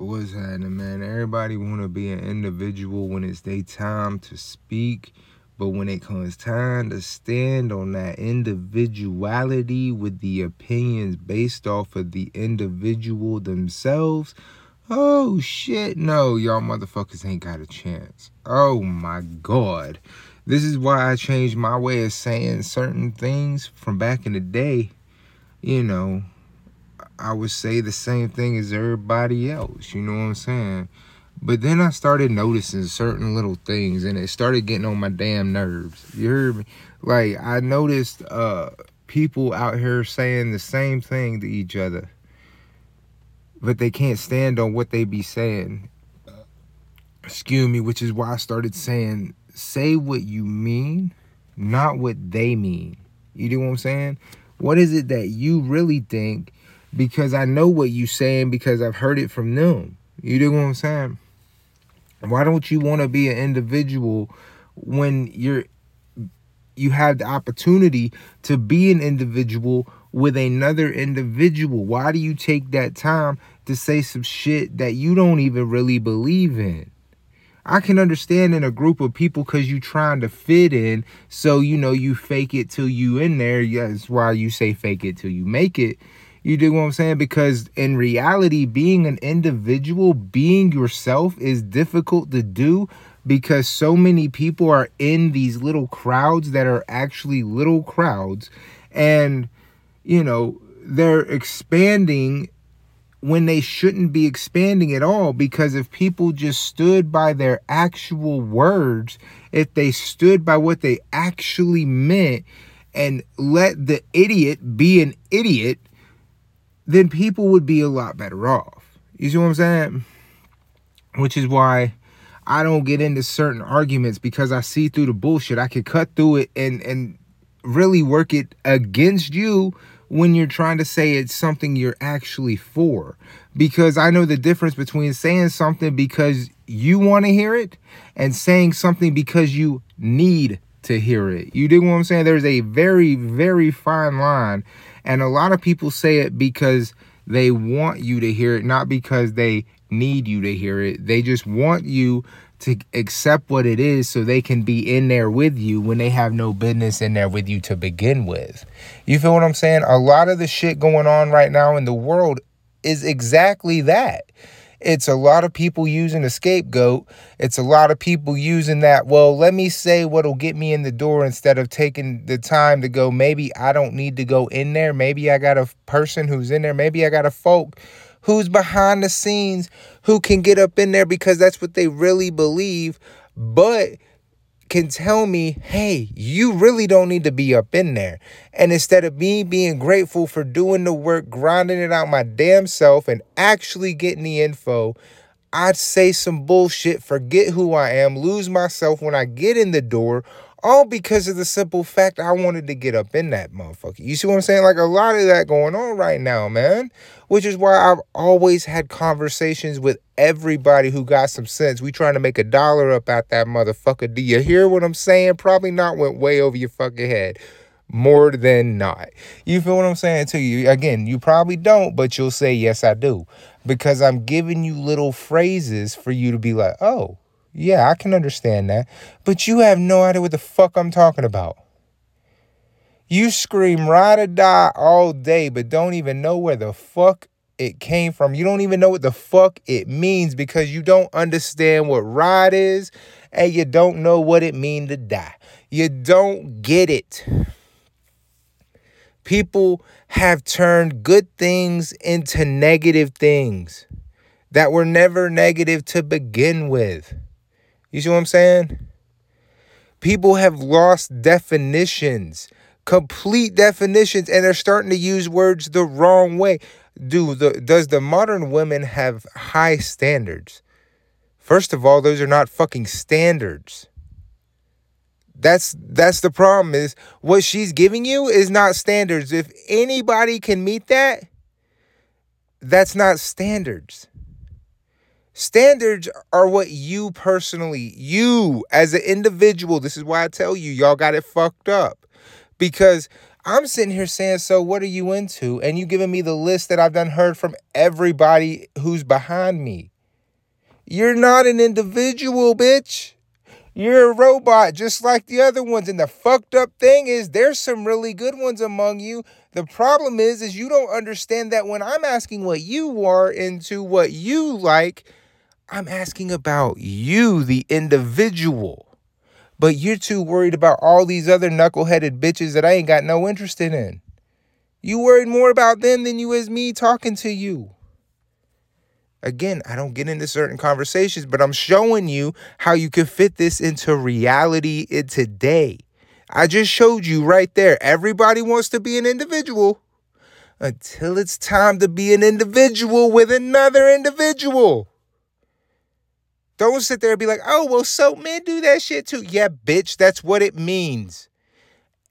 What's happening, man? Everybody want to be an individual when it's their time to speak, but when it comes time to stand on that individuality with the opinions based off of the individual themselves, oh shit, no, y'all motherfuckers ain't got a chance. Oh my god. This is why I changed my way of saying certain things from back in the day. You know, I would say the same thing as everybody else. You know what I'm saying? But then I started noticing certain little things and it started getting on my damn nerves. You heard me? Like I noticed uh people out here saying the same thing to each other. But they can't stand on what they be saying. Excuse me, which is why I started saying say what you mean, not what they mean. You know what I'm saying? What is it that you really think because I know what you're saying because I've heard it from them. You know what I'm saying? Why don't you want to be an individual when you're you have the opportunity to be an individual with another individual? Why do you take that time to say some shit that you don't even really believe in? I can understand in a group of people because you trying to fit in. So, you know, you fake it till you in there. That's why you say fake it till you make it. You do what I'm saying? Because in reality, being an individual, being yourself is difficult to do because so many people are in these little crowds that are actually little crowds. And, you know, they're expanding when they shouldn't be expanding at all because if people just stood by their actual words, if they stood by what they actually meant and let the idiot be an idiot, then people would be a lot better off. You see what I'm saying? Which is why I don't get into certain arguments because I see through the bullshit. I can cut through it and and really work it against you when you're trying to say it's something you're actually for. Because I know the difference between saying something because you want to hear it and saying something because you need to hear it. You dig what I'm saying? There's a very, very fine line and a lot of people say it because they want you to hear it, not because they need you to hear it. They just want you to accept what it is so they can be in there with you when they have no business in there with you to begin with. You feel what I'm saying? A lot of the shit going on right now in the world is exactly that. It's a lot of people using a scapegoat. It's a lot of people using that, well, let me say what'll get me in the door instead of taking the time to go, maybe I don't need to go in there. Maybe I got a person who's in there. Maybe I got a folk who's behind the scenes who can get up in there because that's what they really believe. But can tell me, hey, you really don't need to be up in there. And instead of me being grateful for doing the work, grinding it out my damn self, and actually getting the info, I'd say some bullshit, forget who I am, lose myself when I get in the door, all because of the simple fact I wanted to get up in that motherfucker. You see what I'm saying? Like a lot of that going on right now, man. Which is why I've always had conversations with everybody who got some sense. We trying to make a dollar up at that motherfucker. Do you hear what I'm saying? Probably not went way over your fucking head. More than not. You feel what I'm saying to you? Again, you probably don't, but you'll say, yes, I do. Because I'm giving you little phrases for you to be like, oh, yeah, I can understand that. But you have no idea what the fuck I'm talking about. You scream ride or die all day, but don't even know where the fuck it came from. You don't even know what the fuck it means because you don't understand what ride is and you don't know what it means to die. You don't get it. People have turned good things into negative things that were never negative to begin with. You see what I'm saying? People have lost definitions, complete definitions, and they're starting to use words the wrong way. Do the does the modern women have high standards? First of all, those are not fucking standards. That's that's the problem is what she's giving you is not standards. If anybody can meet that, that's not standards. Standards are what you personally, you as an individual, this is why I tell you, y'all got it fucked up. Because I'm sitting here saying, so what are you into? And you giving me the list that I've done heard from everybody who's behind me. You're not an individual, bitch. You're a robot just like the other ones. And the fucked up thing is there's some really good ones among you. The problem is is you don't understand that when I'm asking what you are into, what you like, I'm asking about you, the individual. But you're too worried about all these other knuckleheaded bitches that I ain't got no interest in. You worried more about them than you is me talking to you. Again, I don't get into certain conversations, but I'm showing you how you can fit this into reality in today. I just showed you right there. Everybody wants to be an individual until it's time to be an individual with another individual. Don't sit there and be like, oh, well, so men do that shit too. Yeah, bitch, that's what it means.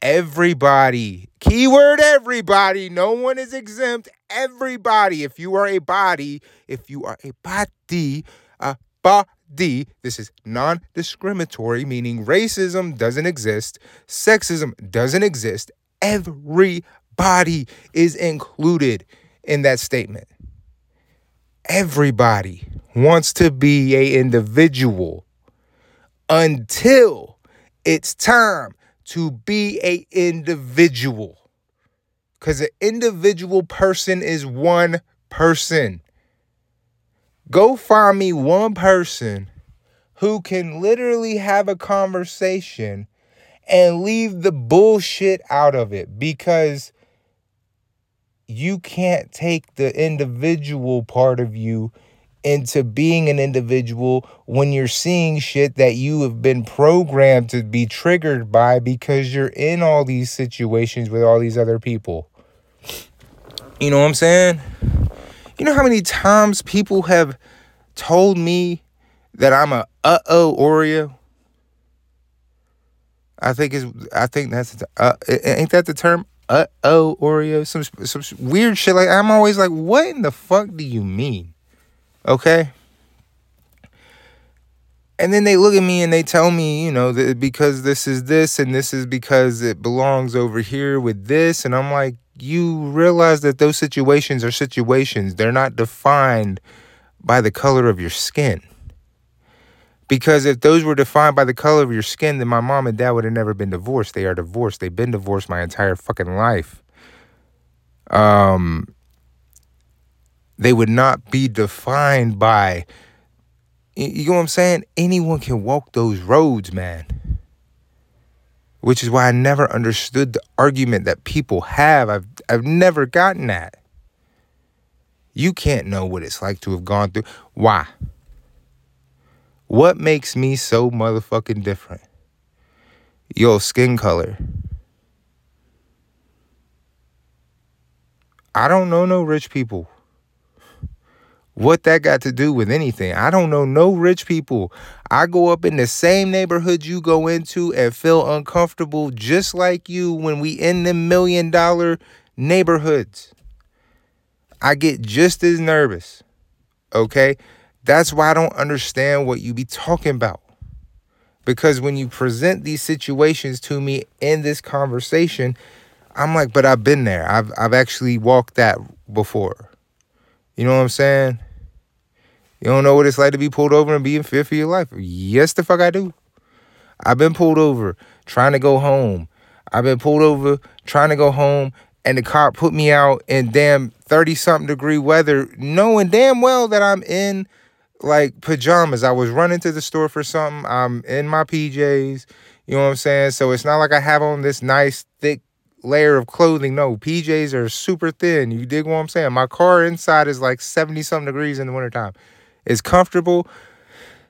Everybody, keyword everybody, no one is exempt everybody. If you are a body, if you are a body, a body, this is non discriminatory, meaning racism doesn't exist, sexism doesn't exist. Everybody is included in that statement. Everybody wants to be a individual until it's time to be a individual. Because an individual person is one person. Go find me one person who can literally have a conversation and leave the bullshit out of it because you can't take the individual part of you into being an individual when you're seeing shit that you have been programmed to be triggered by because you're in all these situations with all these other people. You know what I'm saying? You know how many times people have told me that I'm a uh oh Oreo? I think is I think that's uh, ain't that the term uh oh Oreo? Some some weird shit like I'm always like, what in the fuck do you mean? Okay. And then they look at me and they tell me, you know, that because this is this and this is because it belongs over here with this. And I'm like, you realize that those situations are situations. They're not defined by the color of your skin. Because if those were defined by the color of your skin, then my mom and dad would have never been divorced. They are divorced. They've been divorced my entire fucking life. Um, they would not be defined by you know what I'm saying? Anyone can walk those roads, man. Which is why I never understood the argument that people have. I've I've never gotten that. You can't know what it's like to have gone through. Why? What makes me so motherfucking different? Yo, skin color. I don't know no rich people what that got to do with anything. I don't know no rich people. I go up in the same neighborhood you go into and feel uncomfortable just like you when we in the million dollar neighborhoods. I get just as nervous. Okay? That's why I don't understand what you be talking about. Because when you present these situations to me in this conversation, I'm like, but I've been there. I've I've actually walked that before. You know what I'm saying? You don't know what it's like to be pulled over and be in fear for your life. Yes, the fuck I do. I've been pulled over trying to go home. I've been pulled over trying to go home, and the cop put me out in damn 30 something degree weather, knowing damn well that I'm in like pajamas. I was running to the store for something. I'm in my PJs. You know what I'm saying? So it's not like I have on this nice, thick layer of clothing. No, PJs are super thin. You dig what I'm saying? My car inside is like 70 something degrees in the wintertime It's comfortable.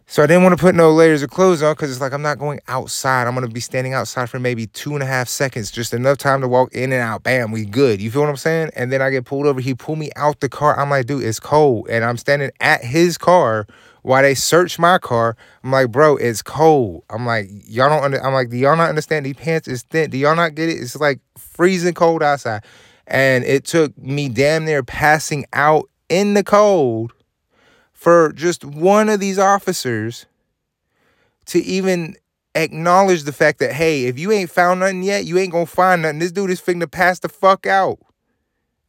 So I didn't want to put no layers of clothes on because it's like I'm not going outside. I'm gonna be standing outside for maybe two and a half seconds, just enough time to walk in and out. Bam, we good. You feel what I'm saying? And then I get pulled over. He pulled me out the car. I'm like, dude, it's cold, and I'm standing at his car while they search my car. I'm like, bro, it's cold. I'm like, y'all don't. Under, I'm like, do y'all not understand? These pants is thin. Do y'all not get it? It's like freezing cold outside, and it took me damn near passing out in the cold for just one of these officers to even acknowledge the fact that, hey, if you ain't found nothing yet, you ain't gonna find nothing. This dude is finna pass the fuck out.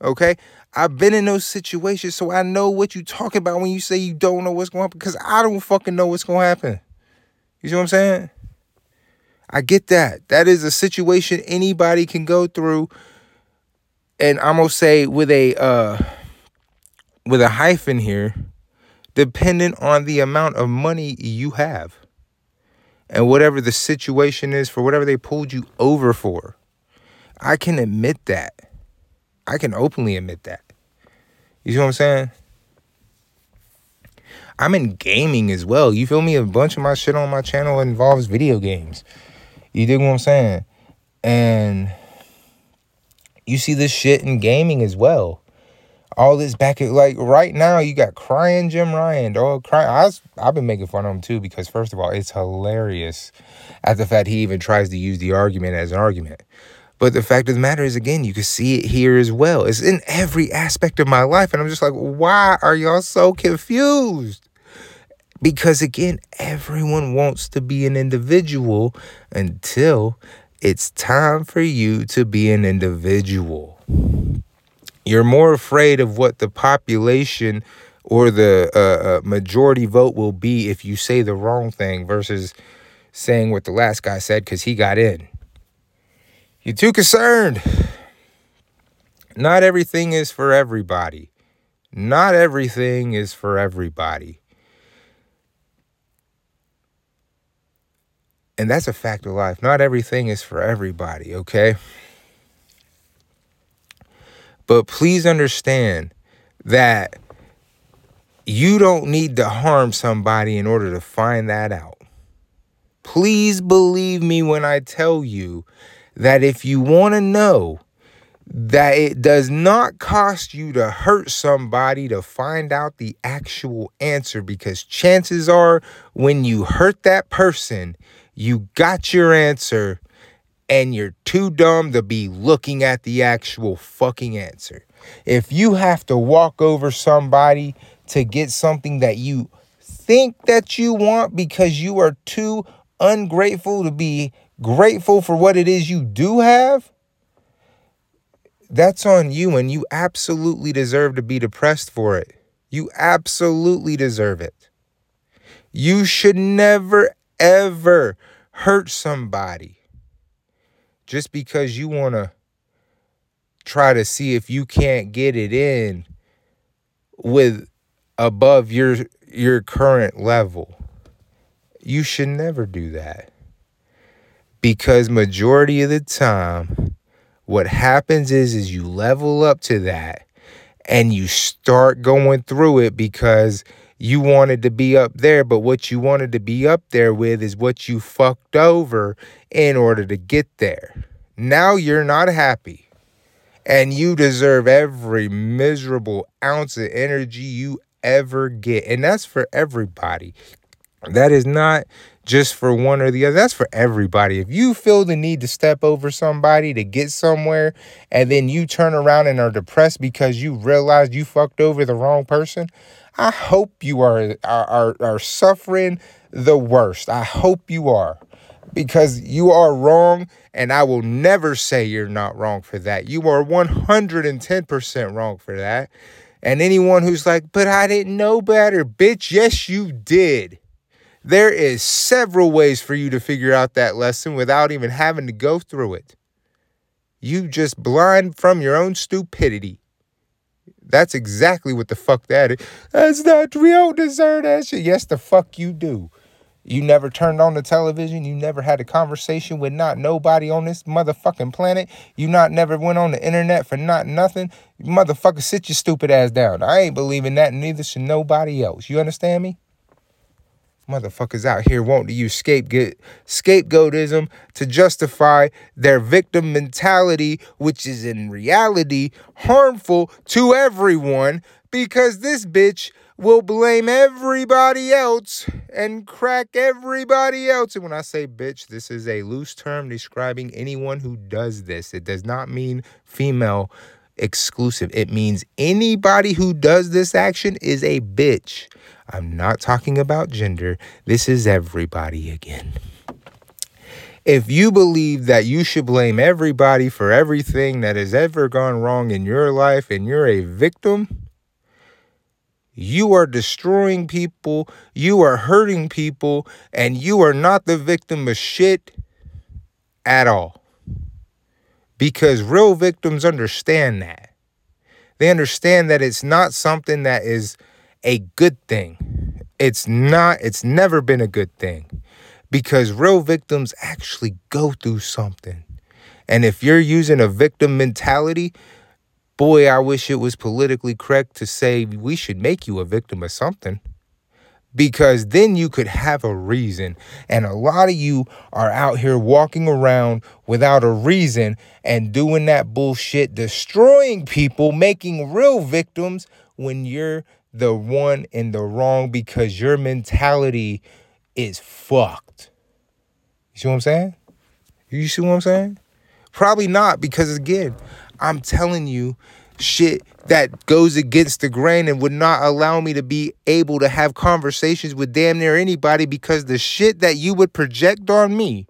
Okay? I've been in those situations, so I know what you talking about when you say you don't know what's gonna happen, because I don't fucking know what's gonna happen. You see what I'm saying? I get that. That is a situation anybody can go through. And I'm gonna say with a uh with a hyphen here, dependent on the amount of money you have. And whatever the situation is for whatever they pulled you over for. I can admit that. I can openly admit that. You see what I'm saying? I'm in gaming as well. You feel me? A bunch of my shit on my channel involves video games. You dig what I'm saying? And you see this shit in gaming as well. All this back at like right now, you got crying Jim Ryan, dog. Crying. I was, I've been making fun of him too because first of all, it's hilarious at the fact he even tries to use the argument as an argument. But the fact of the matter is, again, you can see it here as well. It's in every aspect of my life. And I'm just like, why are y'all so confused? Because again, everyone wants to be an individual until it's time for you to be an individual. You're more afraid of what the population or the uh, uh, majority vote will be if you say the wrong thing versus saying what the last guy said because he got in. You're too concerned. Not everything is for everybody. Not everything is for everybody. And that's a fact of life. Not everything is for everybody, okay? But please understand that you don't need to harm somebody in order to find that out. Please believe me when I tell you that if you want to know that it does not cost you to hurt somebody to find out the actual answer, because chances are when you hurt that person, you got your answer and you're too dumb to be looking at the actual fucking answer. If you have to walk over somebody to get something that you think that you want because you are too ungrateful to be grateful for what it is you do have, that's on you and you absolutely deserve to be depressed for it. You absolutely deserve it. You should never, ever hurt somebody just because you want to try to see if you can't get it in with above your your current level. You should never do that. Because majority of the time what happens is is you level up to that and you start going through it because you wanted to be up there, but what you wanted to be up there with is what you fucked over in order to get there. Now you're not happy. And you deserve every miserable ounce of energy you ever get. And that's for everybody. That is not just for one or the other. That's for everybody. If you feel the need to step over somebody to get somewhere and then you turn around and are depressed because you realized you fucked over the wrong person, I hope you are, are, are, suffering the worst. I hope you are because you are wrong and I will never say you're not wrong for that. You are 110% wrong for that. And anyone who's like, but I didn't know better, bitch, yes, you did. There is several ways for you to figure out that lesson without even having to go through it. You just blind from your own stupidity. That's exactly what the fuck that is. That's not, we don't deserve that shit. Yes, the fuck you do. You never turned on the television. You never had a conversation with not nobody on this motherfucking planet. You not never went on the internet for not nothing. Motherfucker, sit your stupid ass down. I ain't believing that, neither should nobody else. You understand me? Motherfuckers out here wanting to use scapegoat scapegoatism to justify their victim mentality, which is in reality harmful to everyone because this bitch will blame everybody else and crack everybody else. And when I say bitch, this is a loose term describing anyone who does this. It does not mean female exclusive. It means anybody who does this action is a bitch. I'm not talking about gender. This is everybody again. If you believe that you should blame everybody for everything that has ever gone wrong in your life and you're a victim, you are destroying people, you are hurting people, and you are not the victim of shit at all. Because real victims understand that. They understand that it's not something that is a good thing. It's not, it's never been a good thing. Because real victims actually go through something. And if you're using a victim mentality, Boy, I wish it was politically correct to say we should make you a victim of something. Because then you could have a reason. And a lot of you are out here walking around without a reason and doing that bullshit, destroying people, making real victims when you're the one in the wrong because your mentality is fucked. You see what I'm saying? You see what I'm saying? Probably not because, again, I'm telling you shit that goes against the grain and would not allow me to be able to have conversations with damn near anybody because the shit that you would project on me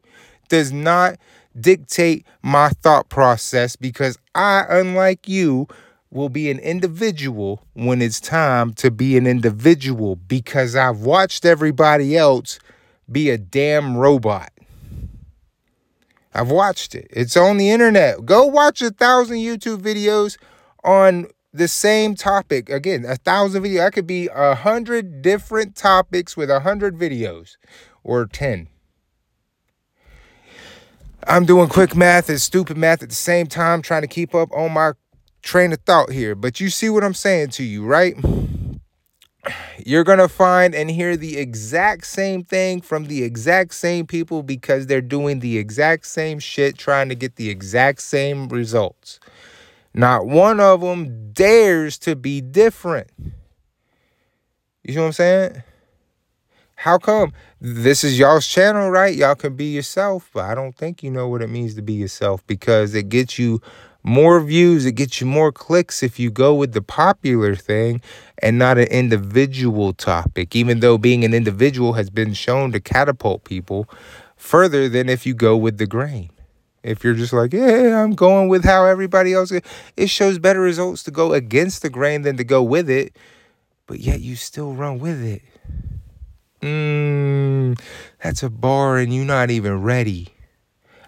does not dictate my thought process because I, unlike you, will be an individual when it's time to be an individual because I've watched everybody else be a damn robot. I've watched it. It's on the internet. Go watch a thousand YouTube videos on the same topic. Again, a thousand videos. I could be a hundred different topics with a hundred videos or 10. I'm doing quick math and stupid math at the same time, trying to keep up on my train of thought here. But you see what I'm saying to you, right? you're going to find and hear the exact same thing from the exact same people because they're doing the exact same shit, trying to get the exact same results. Not one of them dares to be different. You see what I'm saying? How come? This is y'all's channel, right? Y'all can be yourself, but I don't think you know what it means to be yourself because it gets you more views, it gets you more clicks if you go with the popular thing and not an individual topic, even though being an individual has been shown to catapult people further than if you go with the grain. If you're just like, yeah, I'm going with how everybody else, it shows better results to go against the grain than to go with it, but yet you still run with it. Mmm, that's a bar and you're not even ready.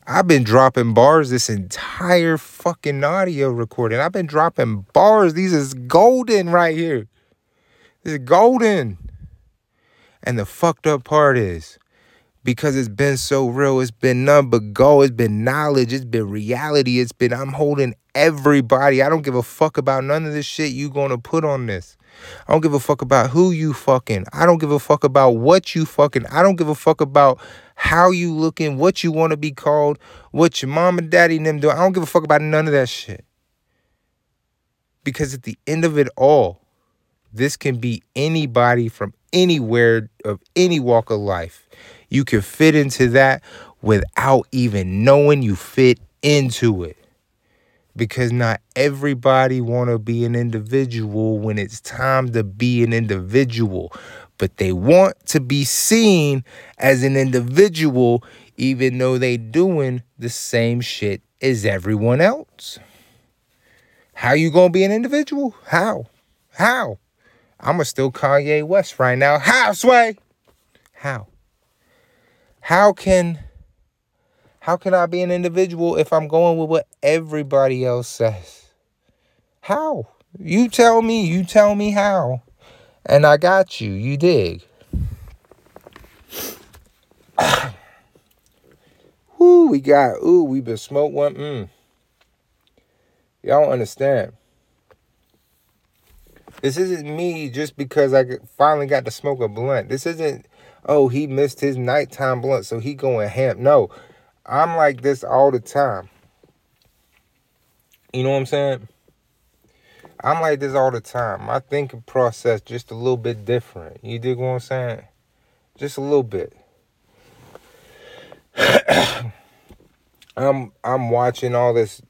I've been dropping bars this entire fucking audio recording. I've been dropping bars. These is golden right here. This is golden. And the fucked up part is because it's been so real, it's been none but gold. It's been knowledge. It's been reality. It's been, I'm holding everybody. I don't give a fuck about none of this shit you gonna put on this. I don't give a fuck about who you fucking. I don't give a fuck about what you fucking. I don't give a fuck about how you looking, what you want to be called, what your mom and daddy and them do. I don't give a fuck about none of that shit. Because at the end of it all, this can be anybody from anywhere of any walk of life. You can fit into that without even knowing you fit into it. Because not everybody want to be an individual when it's time to be an individual but they want to be seen as an individual even though they doing the same shit as everyone else. How you gonna be an individual? How? How? I'ma still Kanye West right now. How, Sway? How? How can how can I be an individual if I'm going with what everybody else says? How? You tell me, you tell me how. And I got you. You dig? Ooh, we got, ooh, we been smoked one. Mm. Y'all understand. This isn't me just because I finally got to smoke a blunt. This isn't, oh, he missed his nighttime blunt, so he going ham. No, I'm like this all the time. You know what I'm saying? I'm like this all the time. My thinking process just a little bit different. You dig what I'm saying? Just a little bit. I'm I'm watching all this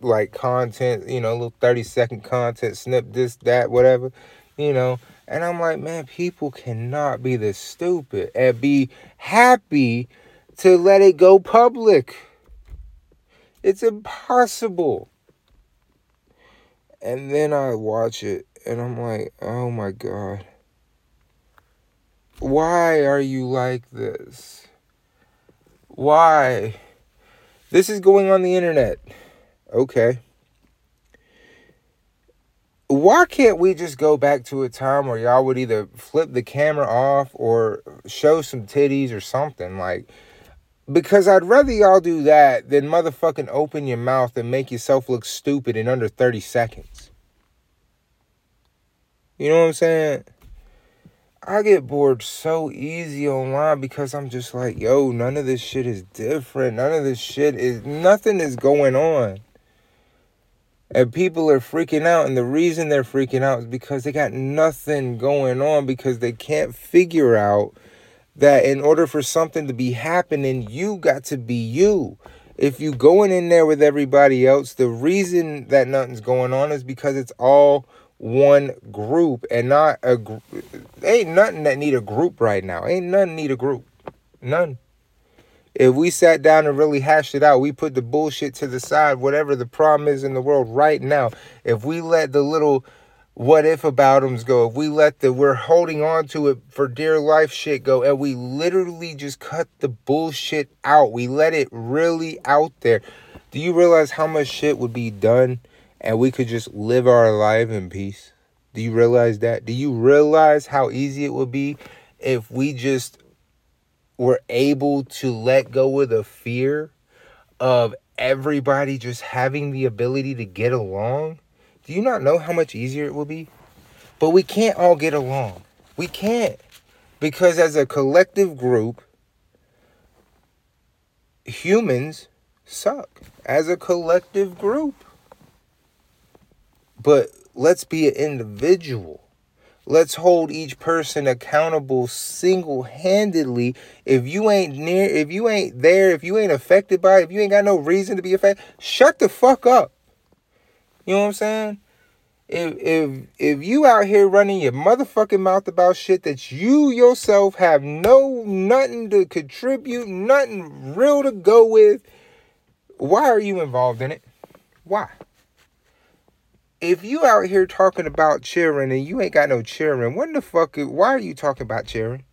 like content, you know, little 30 second content, snip this, that, whatever, you know. And I'm like, man, people cannot be this stupid and be happy to let it go public. It's impossible. And then I watch it and I'm like, oh my God. Why are you like this? Why? This is going on the internet. Okay. Why can't we just go back to a time where y'all would either flip the camera off or show some titties or something? Like, because I'd rather y'all do that than motherfucking open your mouth and make yourself look stupid in under 30 seconds. You know what I'm saying? I get bored so easy online because I'm just like, yo, none of this shit is different. None of this shit is, nothing is going on. And people are freaking out. And the reason they're freaking out is because they got nothing going on because they can't figure out that in order for something to be happening, you got to be you. If you going in there with everybody else, the reason that nothing's going on is because it's all one group and not a group. Ain't nothing that need a group right now. Ain't nothing need a group. None. If we sat down and really hashed it out, we put the bullshit to the side, whatever the problem is in the world right now. If we let the little what if about them go, if we let the we're holding on to it for dear life shit go, and we literally just cut the bullshit out, we let it really out there. Do you realize how much shit would be done? and we could just live our life in peace. Do you realize that? Do you realize how easy it would be if we just were able to let go of the fear of everybody just having the ability to get along? Do you not know how much easier it will be? But we can't all get along. We can't. Because as a collective group, humans suck. As a collective group. But let's be an individual. Let's hold each person accountable single-handedly. If you ain't near, if you ain't there, if you ain't affected by it, if you ain't got no reason to be affected, shut the fuck up. You know what I'm saying? If if if you out here running your motherfucking mouth about shit that you yourself have no nothing to contribute, nothing real to go with, why are you involved in it? Why? If you out here talking about children and you ain't got no children, what the fuck? Why are you talking about children?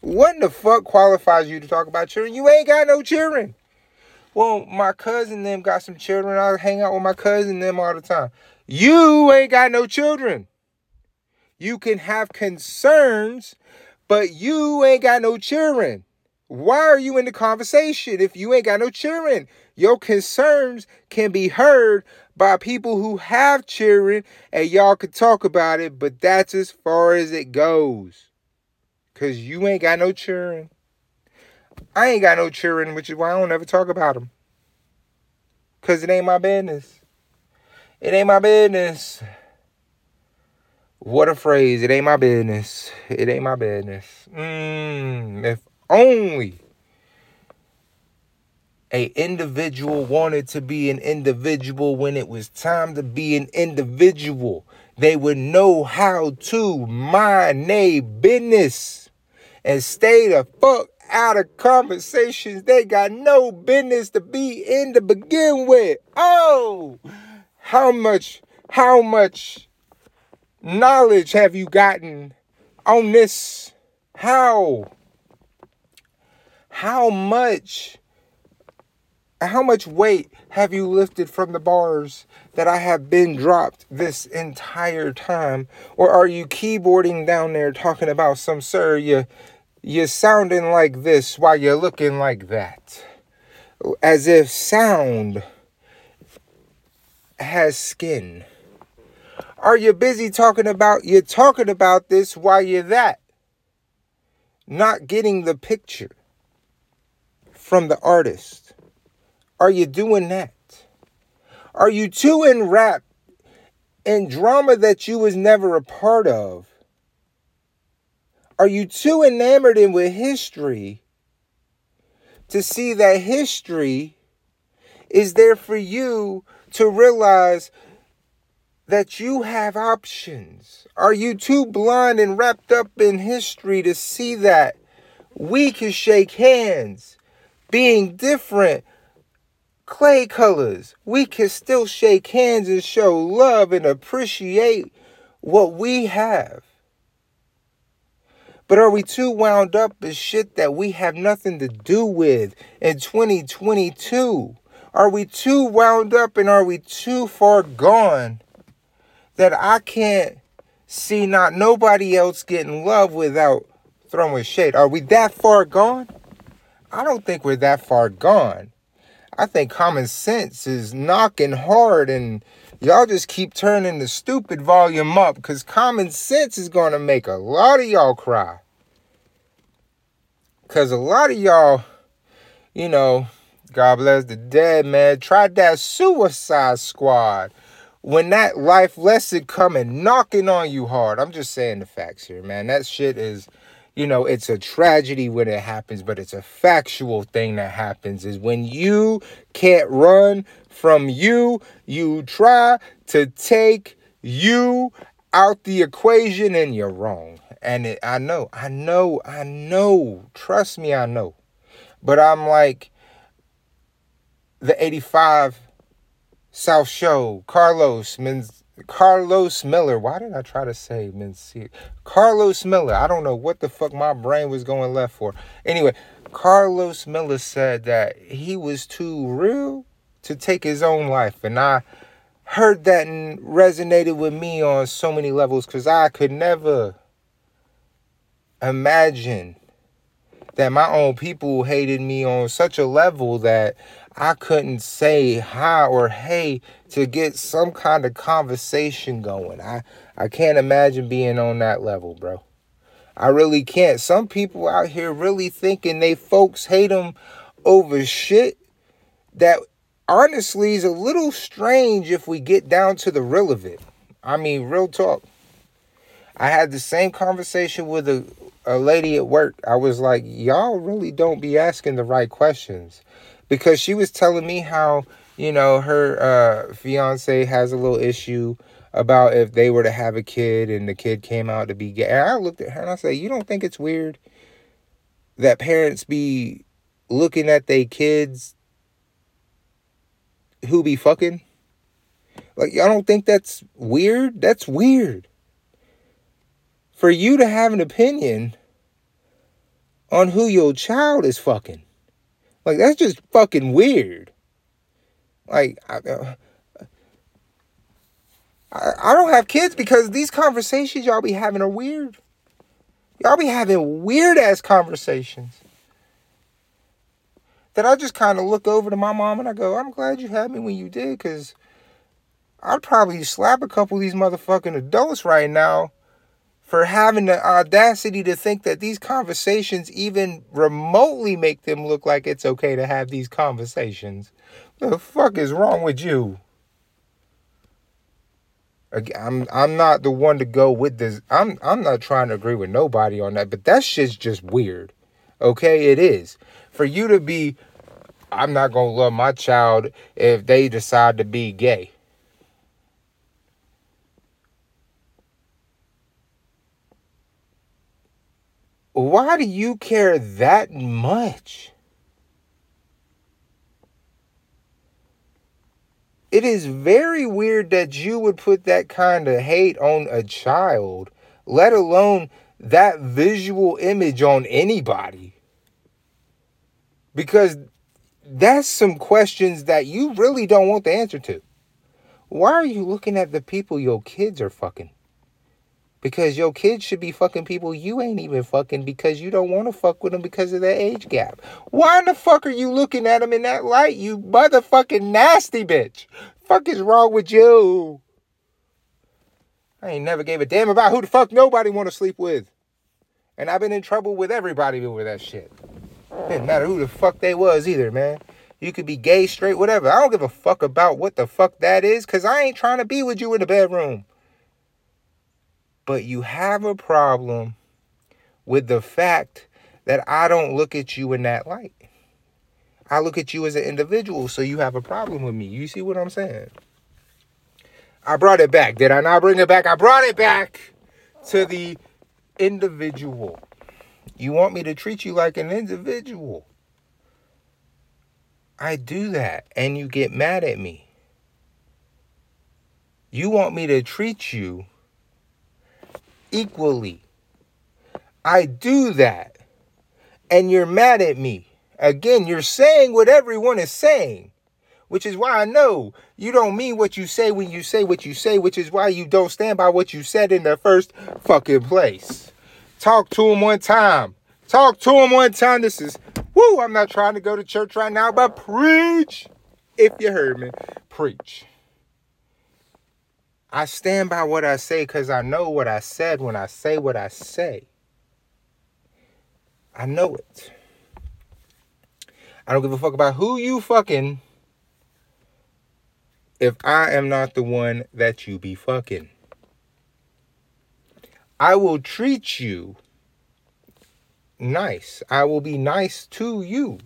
What the fuck qualifies you to talk about children? You ain't got no children. Well, my cousin them got some children. I hang out with my cousin them all the time. You ain't got no children. You can have concerns, but you ain't got no children. Why are you in the conversation if you ain't got no children? Your concerns can be heard by people who have children and y'all could talk about it, but that's as far as it goes. Cause you ain't got no children. I ain't got no children, which is why I don't ever talk about them. Cause it ain't my business. It ain't my business. What a phrase. It ain't my business. It ain't my business. Mm, if only a individual wanted to be an individual when it was time to be an individual. They would know how to mind a business and stay the fuck out of conversations. They got no business to be in to begin with. Oh how much how much knowledge have you gotten on this? How how much how much weight have you lifted from the bars that I have been dropped this entire time? Or are you keyboarding down there talking about some sir, you you sounding like this while you're looking like that? As if sound has skin. Are you busy talking about you're talking about this while you're that? Not getting the picture from the artist. Are you doing that? Are you too enwrapped in drama that you was never a part of? Are you too enamored in with history to see that history is there for you to realize that you have options? Are you too blind and wrapped up in history to see that we can shake hands being different clay colors. We can still shake hands and show love and appreciate what we have. But are we too wound up in shit that we have nothing to do with in 2022? Are we too wound up and are we too far gone that I can't see not nobody else getting love without throwing shade? Are we that far gone? I don't think we're that far gone. I think common sense is knocking hard and y'all just keep turning the stupid volume up because common sense is going to make a lot of y'all cry. Because a lot of y'all, you know, God bless the dead, man, tried that suicide squad when that life lesson coming knocking on you hard. I'm just saying the facts here, man. That shit is you know, it's a tragedy when it happens, but it's a factual thing that happens is when you can't run from you, you try to take you out the equation and you're wrong. And it, I know, I know, I know. Trust me, I know. But I'm like the 85 South Show, Carlos Menz Karlous Miller. Why did I try to say Mencia? Karlous Miller. I don't know what the fuck my brain was going left for. Anyway, Karlous Miller said that he was too real to take his own life. And I heard that and resonated with me on so many levels because I could never imagine that my own people hated me on such a level that I couldn't say hi or hey to get some kind of conversation going. I, I can't imagine being on that level, bro. I really can't. Some people out here really thinking they folks hate them over shit that honestly is a little strange if we get down to the real of it. I mean, real talk. I had the same conversation with a, a lady at work. I was like, y'all really don't be asking the right questions because she was telling me how you know her uh, fiance has a little issue about if they were to have a kid and the kid came out to be gay. And I looked at her and I said, "You don't think it's weird that parents be looking at their kids who be fucking? Like, I don't think that's weird. That's weird." For you to have an opinion on who your child is fucking. Like that's just fucking weird. Like I, uh, I, I don't have kids because these conversations y'all be having are weird. Y'all be having weird ass conversations. That I just kind of look over to my mom and I go, I'm glad you had me when you did, because I'd probably slap a couple of these motherfucking adults right now for having the audacity to think that these conversations even remotely make them look like it's okay to have these conversations. The fuck is wrong with you? I'm I'm not the one to go with this. I'm I'm not trying to agree with nobody on that, but that shit's just weird. Okay, it is. For you to be I'm not going to love my child if they decide to be gay. Why do you care that much? It is very weird that you would put that kind of hate on a child, let alone that visual image on anybody. Because that's some questions that you really don't want the answer to. Why are you looking at the people your kids are fucking? Because your kids should be fucking people you ain't even fucking because you don't want to fuck with them because of their age gap. Why in the fuck are you looking at them in that light, you motherfucking nasty bitch? Fuck is wrong with you? I ain't never gave a damn about who the fuck nobody want to sleep with. And I've been in trouble with everybody over that shit. Didn't matter who the fuck they was either, man. You could be gay, straight, whatever. I don't give a fuck about what the fuck that is, cause I ain't trying to be with you in the bedroom but you have a problem with the fact that I don't look at you in that light. I look at you as an individual, so you have a problem with me. You see what I'm saying? I brought it back. Did I not bring it back? I brought it back to the individual. You want me to treat you like an individual. I do that, and you get mad at me. You want me to treat you equally. I do that, and you're mad at me. Again, you're saying what everyone is saying, which is why I know you don't mean what you say when you say what you say, which is why you don't stand by what you said in the first fucking place. Talk to him one time. Talk to him one time. This is, woo, I'm not trying to go to church right now, but preach. If you heard me, preach. I stand by what I say because I know what I said when I say what I say. I know it. I don't give a fuck about who you fucking if I am not the one that you be fucking. I will treat you nice. I will be nice to you.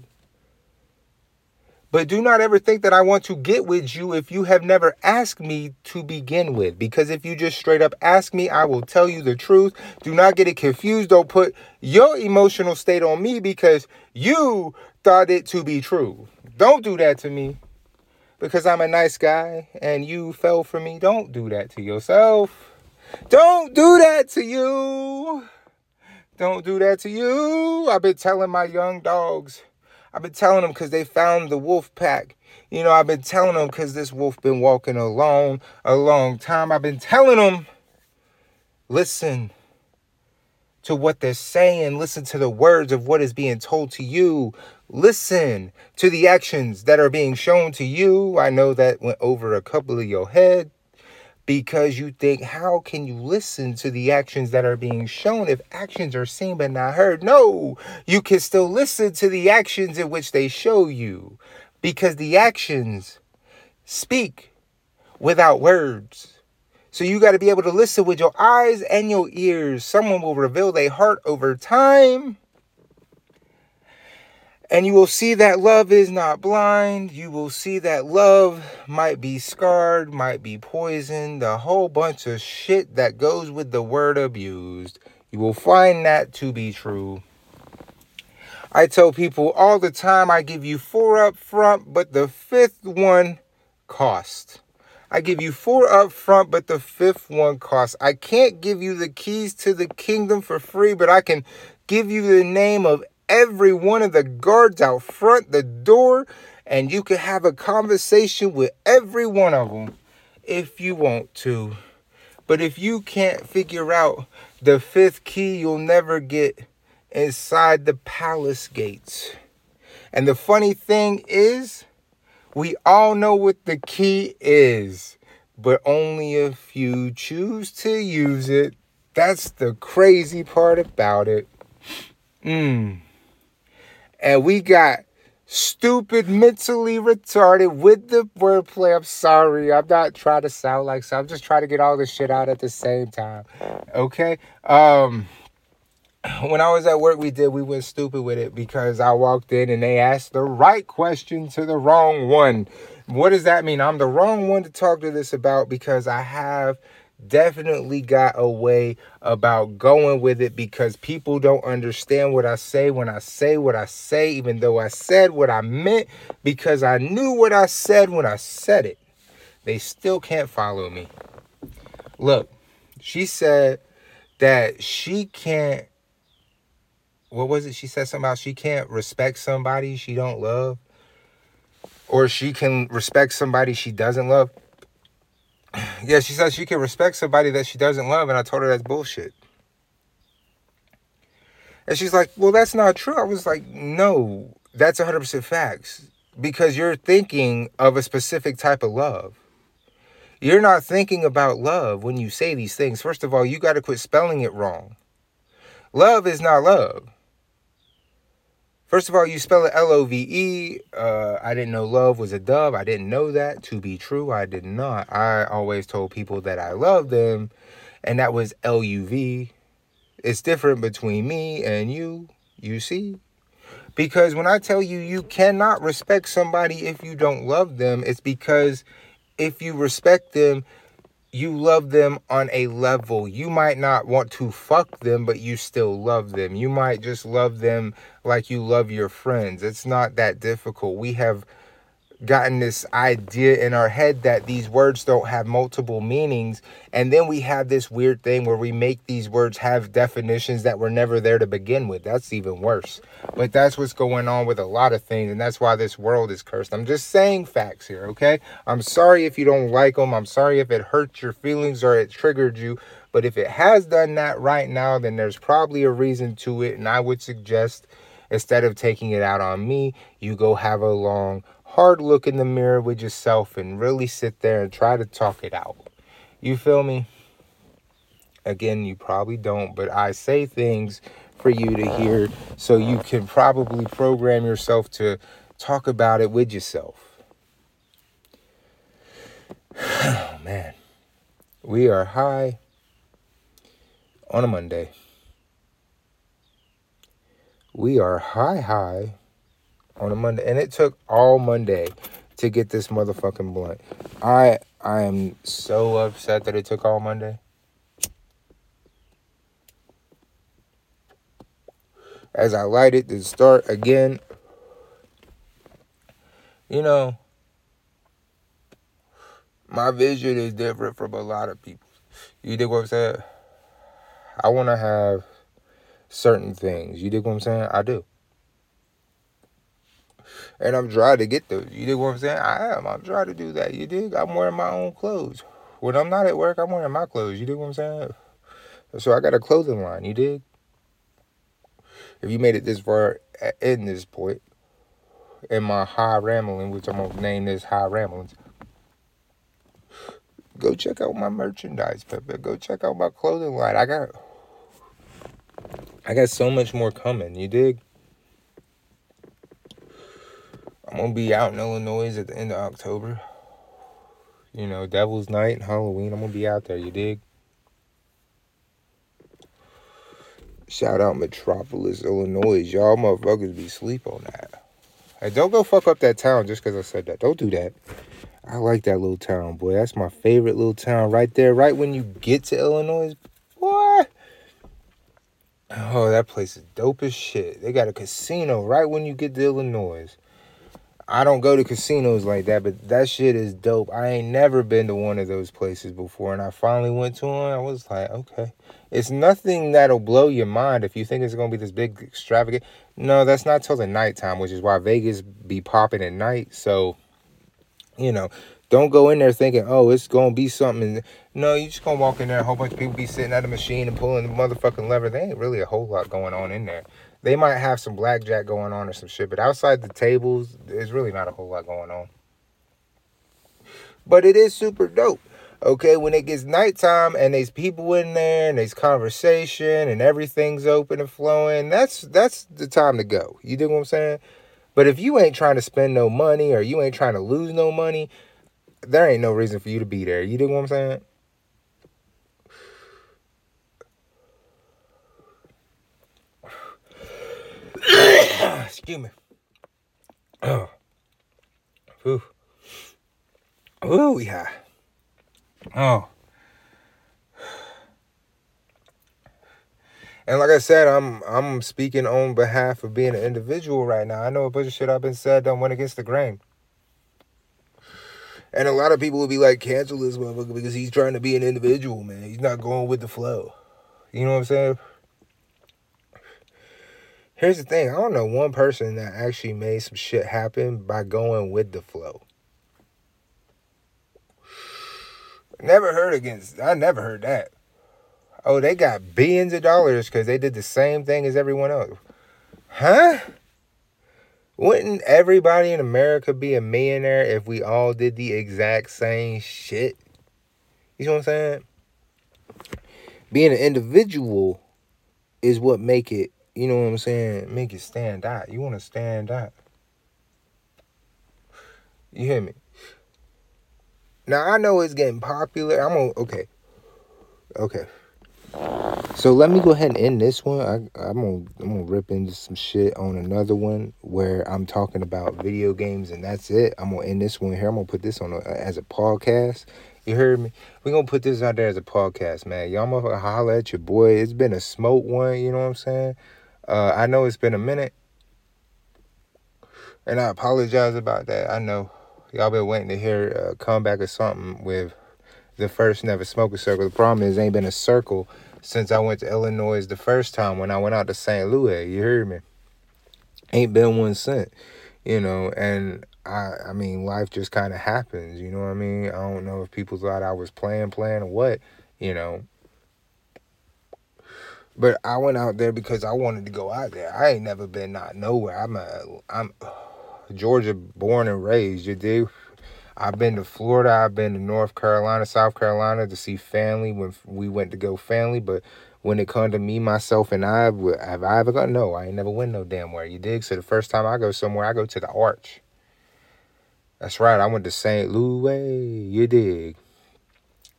But do not ever think that I want to get with you if you have never asked me to begin with. Because if you just straight up ask me, I will tell you the truth. Do not get it confused. Don't put your emotional state on me because you thought it to be true. Don't do that to me because I'm a nice guy and you fell for me. Don't do that to yourself. Don't do that to you. Don't do that to you. I've been telling my young dogs I've been telling them because they found the wolf pack. You know, I've been telling them because this wolf been walking alone a long time. I've been telling them, listen to what they're saying. Listen to the words of what is being told to you. Listen to the actions that are being shown to you. I know that went over a couple of your head because you think, how can you listen to the actions that are being shown if actions are seen but not heard? No, you can still listen to the actions in which they show you because the actions speak without words. So you got to be able to listen with your eyes and your ears. Someone will reveal their heart over time. And you will see that love is not blind. You will see that love might be scarred, might be poisoned, a whole bunch of shit that goes with the word abused. You will find that to be true. I tell people all the time I give you four up front, but the fifth one cost. I give you four up front, but the fifth one costs. I can't give you the keys to the kingdom for free, but I can give you the name of every one of the guards out front the door and you can have a conversation with every one of them if you want to. But if you can't figure out the fifth key, you'll never get inside the palace gates. And the funny thing is, we all know what the key is, but only if you choose to use it. That's the crazy part about it. Mmm and we got stupid, mentally retarded with the wordplay. I'm sorry. I'm not trying to sound like so. I'm just trying to get all this shit out at the same time. Okay? Um when I was at work, we did, we went stupid with it because I walked in and they asked the right question to the wrong one. What does that mean? I'm the wrong one to talk to this about because I have definitely got a way about going with it because people don't understand what I say when I say what I say, even though I said what I meant because I knew what I said when I said it. They still can't follow me. Look, she said that she can't what was it she said something about she can't respect somebody she don't love or she can respect somebody she doesn't love yeah, she says she can respect somebody that she doesn't love, and I told her that's bullshit. And she's like, well, that's not true. I was like, no, that's 100% facts. Because you're thinking of a specific type of love. You're not thinking about love when you say these things. First of all, you got to quit spelling it wrong. Love is not love. First of all, you spell it L O V E. Uh, I didn't know love was a dove. I didn't know that to be true. I did not. I always told people that I loved them, and that was L U V. It's different between me and you, you see? Because when I tell you you cannot respect somebody if you don't love them, it's because if you respect them, you love them on a level. You might not want to fuck them, but you still love them. You might just love them like you love your friends. It's not that difficult. We have gotten this idea in our head that these words don't have multiple meanings. And then we have this weird thing where we make these words have definitions that were never there to begin with. That's even worse. But that's what's going on with a lot of things. And that's why this world is cursed. I'm just saying facts here, okay? I'm sorry if you don't like them. I'm sorry if it hurt your feelings or it triggered you. But if it has done that right now, then there's probably a reason to it. And I would suggest instead of taking it out on me, you go have a long hard look in the mirror with yourself and really sit there and try to talk it out. You feel me? Again, you probably don't, but I say things for you to hear so you can probably program yourself to talk about it with yourself. Oh, man. We are high on a Monday. We are high, high on a Monday, and it took all Monday to get this motherfucking blunt. I I am so upset that it took all Monday. As I light it to start again, you know, my vision is different from a lot of people. You dig what I'm saying? I want to have certain things. You dig what I'm saying? I do and I'm trying to get those. You dig what I'm saying? I am. I'm trying to do that. You dig? I'm wearing my own clothes. When I'm not at work, I'm wearing my clothes. You dig what I'm saying? So I got a clothing line. You dig? If you made it this far in this point, in my high rambling, which I'm gonna name this high ramblings, go check out my merchandise, Pepe. Go check out my clothing line. I got, I got so much more coming. You dig? I'm gonna be out in Illinois at the end of October. You know, Devil's Night, and Halloween. I'm gonna be out there. You dig? Shout out Metropolis, Illinois. Y'all motherfuckers be sleep on that. Hey, don't go fuck up that town just because I said that. Don't do that. I like that little town, boy. That's my favorite little town right there. Right when you get to Illinois, boy. Oh, that place is dope as shit. They got a casino right when you get to Illinois. I don't go to casinos like that, but that shit is dope. I ain't never been to one of those places before, and I finally went to one. I was like, okay, it's nothing that'll blow your mind if you think it's gonna be this big extravagant. No, that's not till the nighttime, which is why Vegas be popping at night. So, you know, don't go in there thinking, oh, it's gonna be something. No, you just gonna walk in there, a whole bunch of people be sitting at a machine and pulling the motherfucking lever. There ain't really a whole lot going on in there they might have some blackjack going on or some shit, but outside the tables, there's really not a whole lot going on. But it is super dope. Okay, when it gets nighttime and there's people in there and there's conversation and everything's open and flowing, that's that's the time to go. You dig what I'm saying? But if you ain't trying to spend no money or you ain't trying to lose no money, there ain't no reason for you to be there. You dig what I'm saying? Excuse me. Oh. Whew. Ooh, yeah. Oh. And like I said, I'm I'm speaking on behalf of being an individual right now. I know a bunch of shit I've been said done went against the grain. And a lot of people will be like, cancel this motherfucker because he's trying to be an individual, man. He's not going with the flow. You know what I'm saying? Here's the thing I don't know one person that actually made some shit happen by going with the flow. Never heard against, I never heard that. Oh, they got billions of dollars because they did the same thing as everyone else. Huh? Wouldn't everybody in America be a millionaire if we all did the exact same shit? You know what I'm saying? Being an individual is what make it you know what I'm saying, make it stand out. You want to stand out. You hear me? Now I know it's getting popular. I'm on okay. Okay. So let me go ahead and end this one. I, am gonna I'm gonna rip into some shit on another one where I'm talking about video games and that's it. I'm gonna end this one here. I'm gonna put this on a, as a podcast. You heard me? we gonna put this out there as a podcast, man. Y'all motherfucker holler at your boy. It's been a smoke one, you know what I'm saying? Uh, I know it's been a minute. And I apologize about that. I know y'all been waiting to hear a comeback or something with the first Never Smoker Circle. The problem is, ain't been a circle since I went to Illinois the first time when I went out to St. Louis. You hear me? Ain't been one since, you know. And I, I mean, life just kind of happens. You know what I mean? I don't know if people thought I was playing, playing or what, you know. But I went out there because I wanted to go out there. I ain't never been not nowhere. I'm a, I'm Georgia born and raised. You dig? I've been to Florida. I've been to North Carolina, South Carolina to see family when we went to go family. But when it come to me, myself, and I, have I ever gone? No, I ain't never went no damn where. You dig? So the first time I go somewhere, I go to the Arch. That's right. I went to St. Louis. You dig?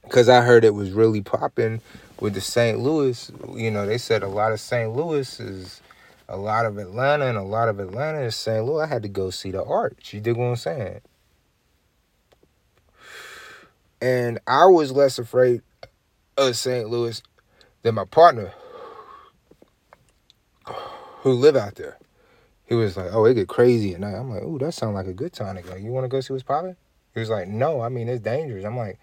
Because I heard it was really popping with the St. Louis. You know, they said a lot of St. Louis is a lot of Atlanta, and a lot of Atlanta is St. Louis. I had to go see the Arch. You dig what I'm saying? And I was less afraid of St. Louis than my partner who live out there. He was like, "Oh, it get crazy at night." I'm like, "Ooh, that sounds like a good time to go. You want to go see what's popping?" He was like, "No, I mean it's dangerous." I'm like,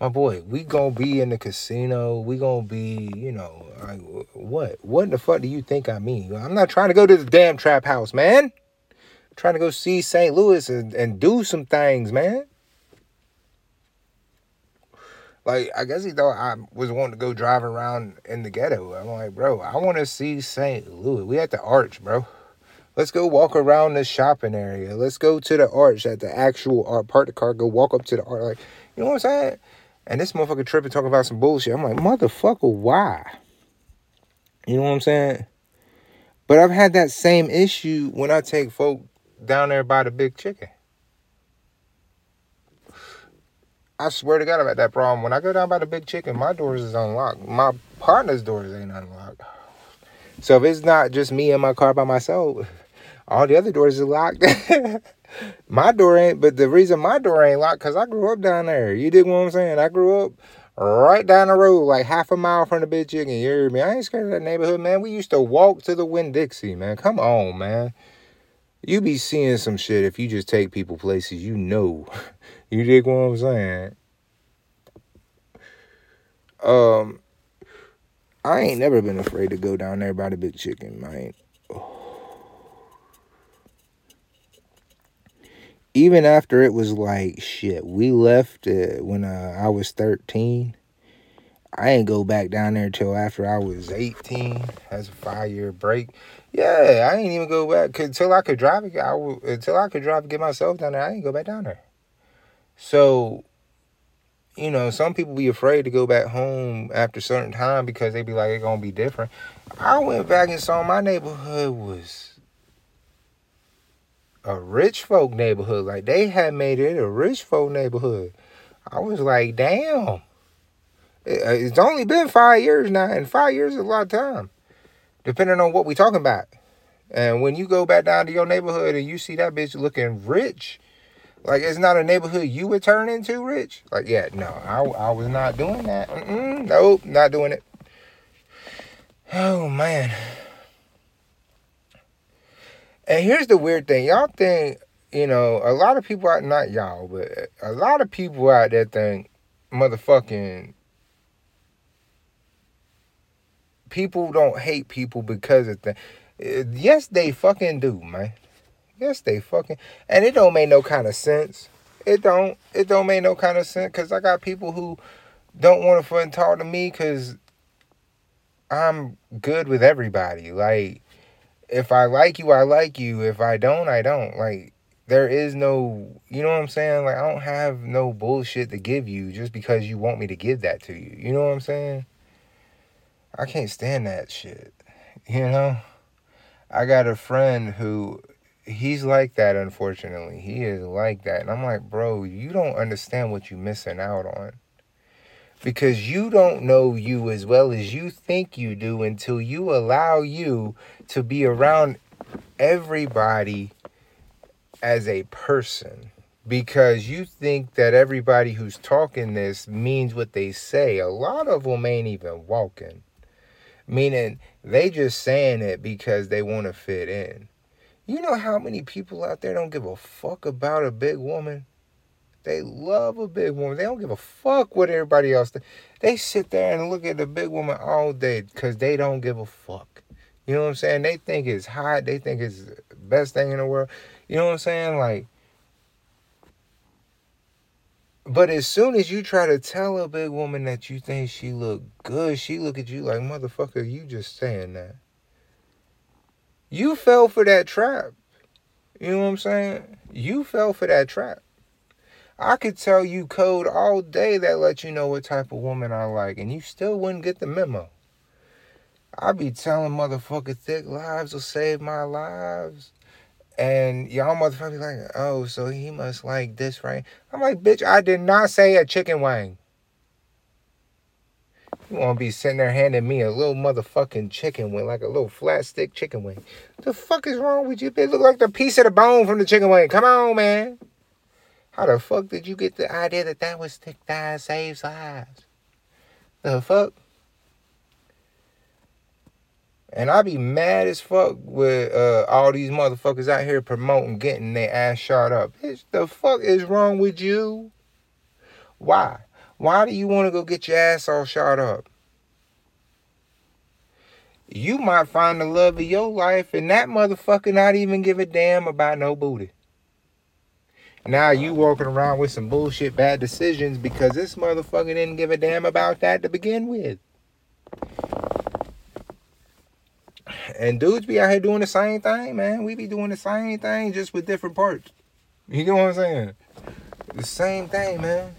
"My boy, we gonna be in the casino. We gonna be, you know, like what? What the fuck do you think I mean? I'm not trying to go to the damn trap house, man. I'm trying to go see St. Louis and, and do some things, man." Like, I guess he thought I was wanting to go drive around in the ghetto. I'm like, bro, I want to see St. Louis. We at the Arch, bro. Let's go walk around the shopping area. Let's go to the arch at the actual art. Park the car, go walk up to the art. Like, you know what I'm saying? And this motherfucker tripping talking about some bullshit. I'm like, motherfucker, why? You know what I'm saying? But I've had that same issue when I take folk down there by the big chicken. I swear to God about that problem. When I go down by the big chicken, my doors is unlocked. My partner's doors ain't unlocked. So if it's not just me in my car by myself, all the other doors are locked. my door ain't, but the reason my door ain't locked, because I grew up down there. You dig what I'm saying? I grew up right down the road, like half a mile from the big chicken. You hear me? I ain't scared of that neighborhood, man. We used to walk to the Winn-Dixie, man. Come on, man. You be seeing some shit if you just take people places you know. You dig what I'm saying? Um, I ain't never been afraid to go down there by the big chicken, man. Even after it was like shit, we left uh, when uh, I was 13. I ain't go back down there until after I was 18. That's a five year break. Yeah, I ain't even go back until I could drive. I, until I could drive get myself down there. I ain't go back down there. So, you know, some people be afraid to go back home after a certain time because they be like, it's gonna be different. I went back and saw my neighborhood was a rich folk neighborhood. Like they had made it a rich folk neighborhood. I was like, damn. Uh, it's only been five years now, and five years is a lot of time, depending on what we talking about. And when you go back down to your neighborhood and you see that bitch looking rich, like it's not a neighborhood you would turn into, Rich. Like yeah, no, I, I was not doing that. Mm-mm, nope, not doing it. Oh man. And here's the weird thing, y'all think you know a lot of people out not y'all, but a lot of people out there think motherfucking people don't hate people because of things. Eh, yes, they fucking do, man. Yes, they fucking and it don't make no kind of sense. It don't. It don't make no kind of sense because I got people who don't want to fucking talk to me because I'm good with everybody. Like, if I like you, I like you. If I don't, I don't. Like, there is no, you know what I'm saying? Like, I don't have no bullshit to give you just because you want me to give that to you. You know what I'm saying? I can't stand that shit. You know? I got a friend who he's like that unfortunately he is like that and i'm like bro you don't understand what you're missing out on because you don't know you as well as you think you do until you allow you to be around everybody as a person because you think that everybody who's talking this means what they say. A lot of them ain't even walking. Meaning they just saying it because they want to fit in. You know how many people out there don't give a fuck about a big woman? They love a big woman. They don't give a fuck what everybody else thinks. They sit there and look at the big woman all day because they don't give a fuck. You know what I'm saying? They think it's hot. They think it's the best thing in the world. You know what I'm saying? Like, but as soon as you try to tell a big woman that you think she look good, she look at you like, motherfucker, you just saying that. You fell for that trap. You know what I'm saying? You fell for that trap. I could tell you code all day that let you know what type of woman I like, and you still wouldn't get the memo. I be telling motherfucker thick lives will save my lives. And y'all motherfuckers like, oh, so he must like this, right? I'm like, bitch, I did not say a chicken wing. You wanna be sitting there handing me a little motherfucking chicken wing, like a little flat stick chicken wing. The fuck is wrong with you, bitch? Look like the piece of the bone from the chicken wing. Come on, man. How the fuck did you get the idea that that was thick thighs saves lives? The fuck? And I be mad as fuck with uh, all these motherfuckers out here promoting getting their ass shot up. Bitch, the fuck is wrong with you? Why? Why do you want to go get your ass all shot up? You might find the love of your life and that motherfucker not even give a damn about no booty. Now you walking around with some bullshit bad decisions because this motherfucker didn't give a damn about that to begin with. And dudes be out here doing the same thing, man. We be doing the same thing just with different parts. You get what I'm saying? The same thing, man.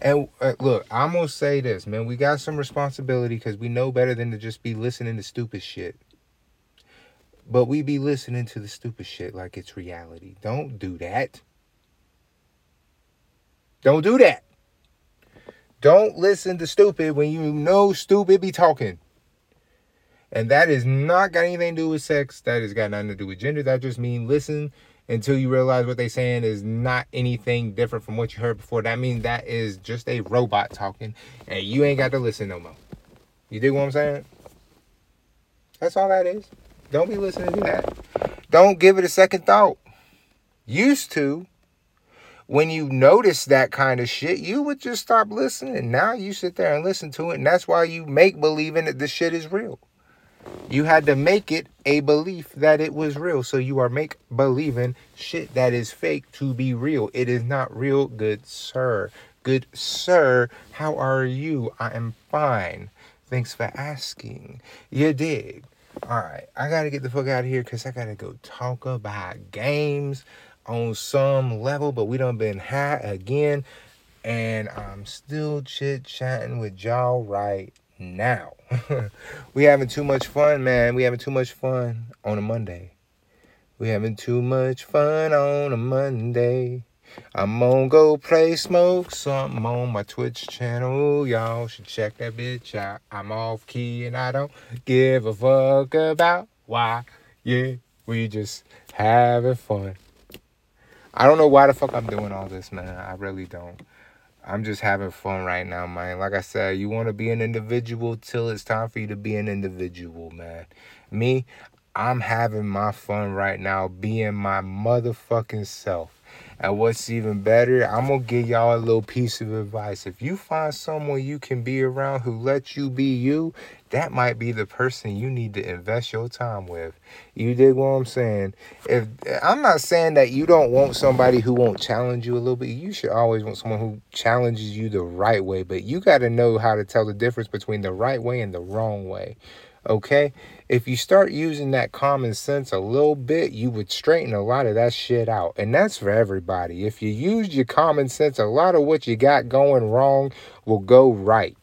And uh, look, I'm gonna say this, man. We got some responsibility because we know better than to just be listening to stupid shit. But we be listening to the stupid shit like it's reality. Don't do that. Don't do that. Don't listen to stupid when you know stupid be talking. And that is not got anything to do with sex. That has got nothing to do with gender. That just means listen until you realize what they're saying is not anything different from what you heard before. That means that is just a robot talking, and you ain't got to listen no more. You dig what I'm saying? That's all that is. Don't be listening to that. Don't give it a second thought. Used to, when you notice that kind of shit, you would just stop listening. Now you sit there and listen to it, and that's why you make believing that this shit is real. You had to make it a belief that it was real. So you are make believing shit that is fake to be real. It is not real, good sir. Good sir, how are you? I am fine. Thanks for asking. You dig? Alright, I gotta get the fuck out of here because I gotta go talk about games on some level, but we done been high again, and I'm still chit chatting with y'all right now. we having too much fun, man. We having too much fun on a Monday. We having too much fun on a Monday. I'm gonna go play smoke something on my Twitch channel. Y'all should check that bitch out. I'm off key and I don't give a fuck about why. Yeah, we just having fun. I don't know why the fuck I'm doing all this, man. I really don't. I'm just having fun right now, man. Like I said, you want to be an individual till it's time for you to be an individual, man. Me, I'm having my fun right now, being my motherfucking self. And what's even better, I'm gonna give y'all a little piece of advice. If you find someone you can be around who lets you be you, that might be the person you need to invest your time with. You dig what I'm saying? If I'm not saying that you don't want somebody who won't challenge you a little bit, you should always want someone who challenges you the right way, but you got to know how to tell the difference between the right way and the wrong way. Okay? If you start using that common sense a little bit, you would straighten a lot of that shit out. And that's for everybody. If you use your common sense, a lot of what you got going wrong will go right.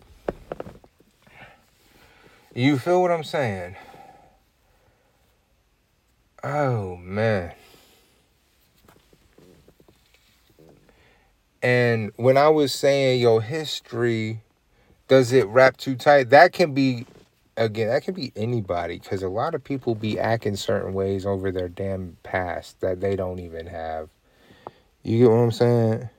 You feel what I'm saying? Oh, man. And when I was saying your history, does it wrap too tight? That can be again, that can be anybody because a lot of people be acting certain ways over their damn past that they don't even have. You get what I'm saying?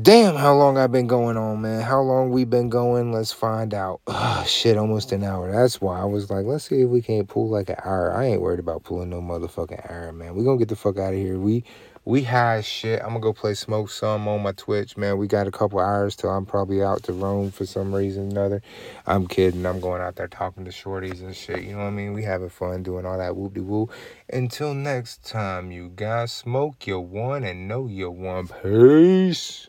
Damn, how long I've been going on, man. How long we been going? Let's find out. Ugh, shit, almost an hour. That's why I was like, let's see if we can't pull like an hour. I ain't worried about pulling no motherfucking hour, man. We gonna get the fuck out of here. We we high as shit. I'm gonna go play smoke some on my Twitch, man. We got a couple hours till I'm probably out to roam for some reason or another. I'm kidding. I'm going out there talking to shorties and shit. You know what I mean? We having fun doing all that whoop de woo. Until next time, you guys smoke your one and know your one. Peace.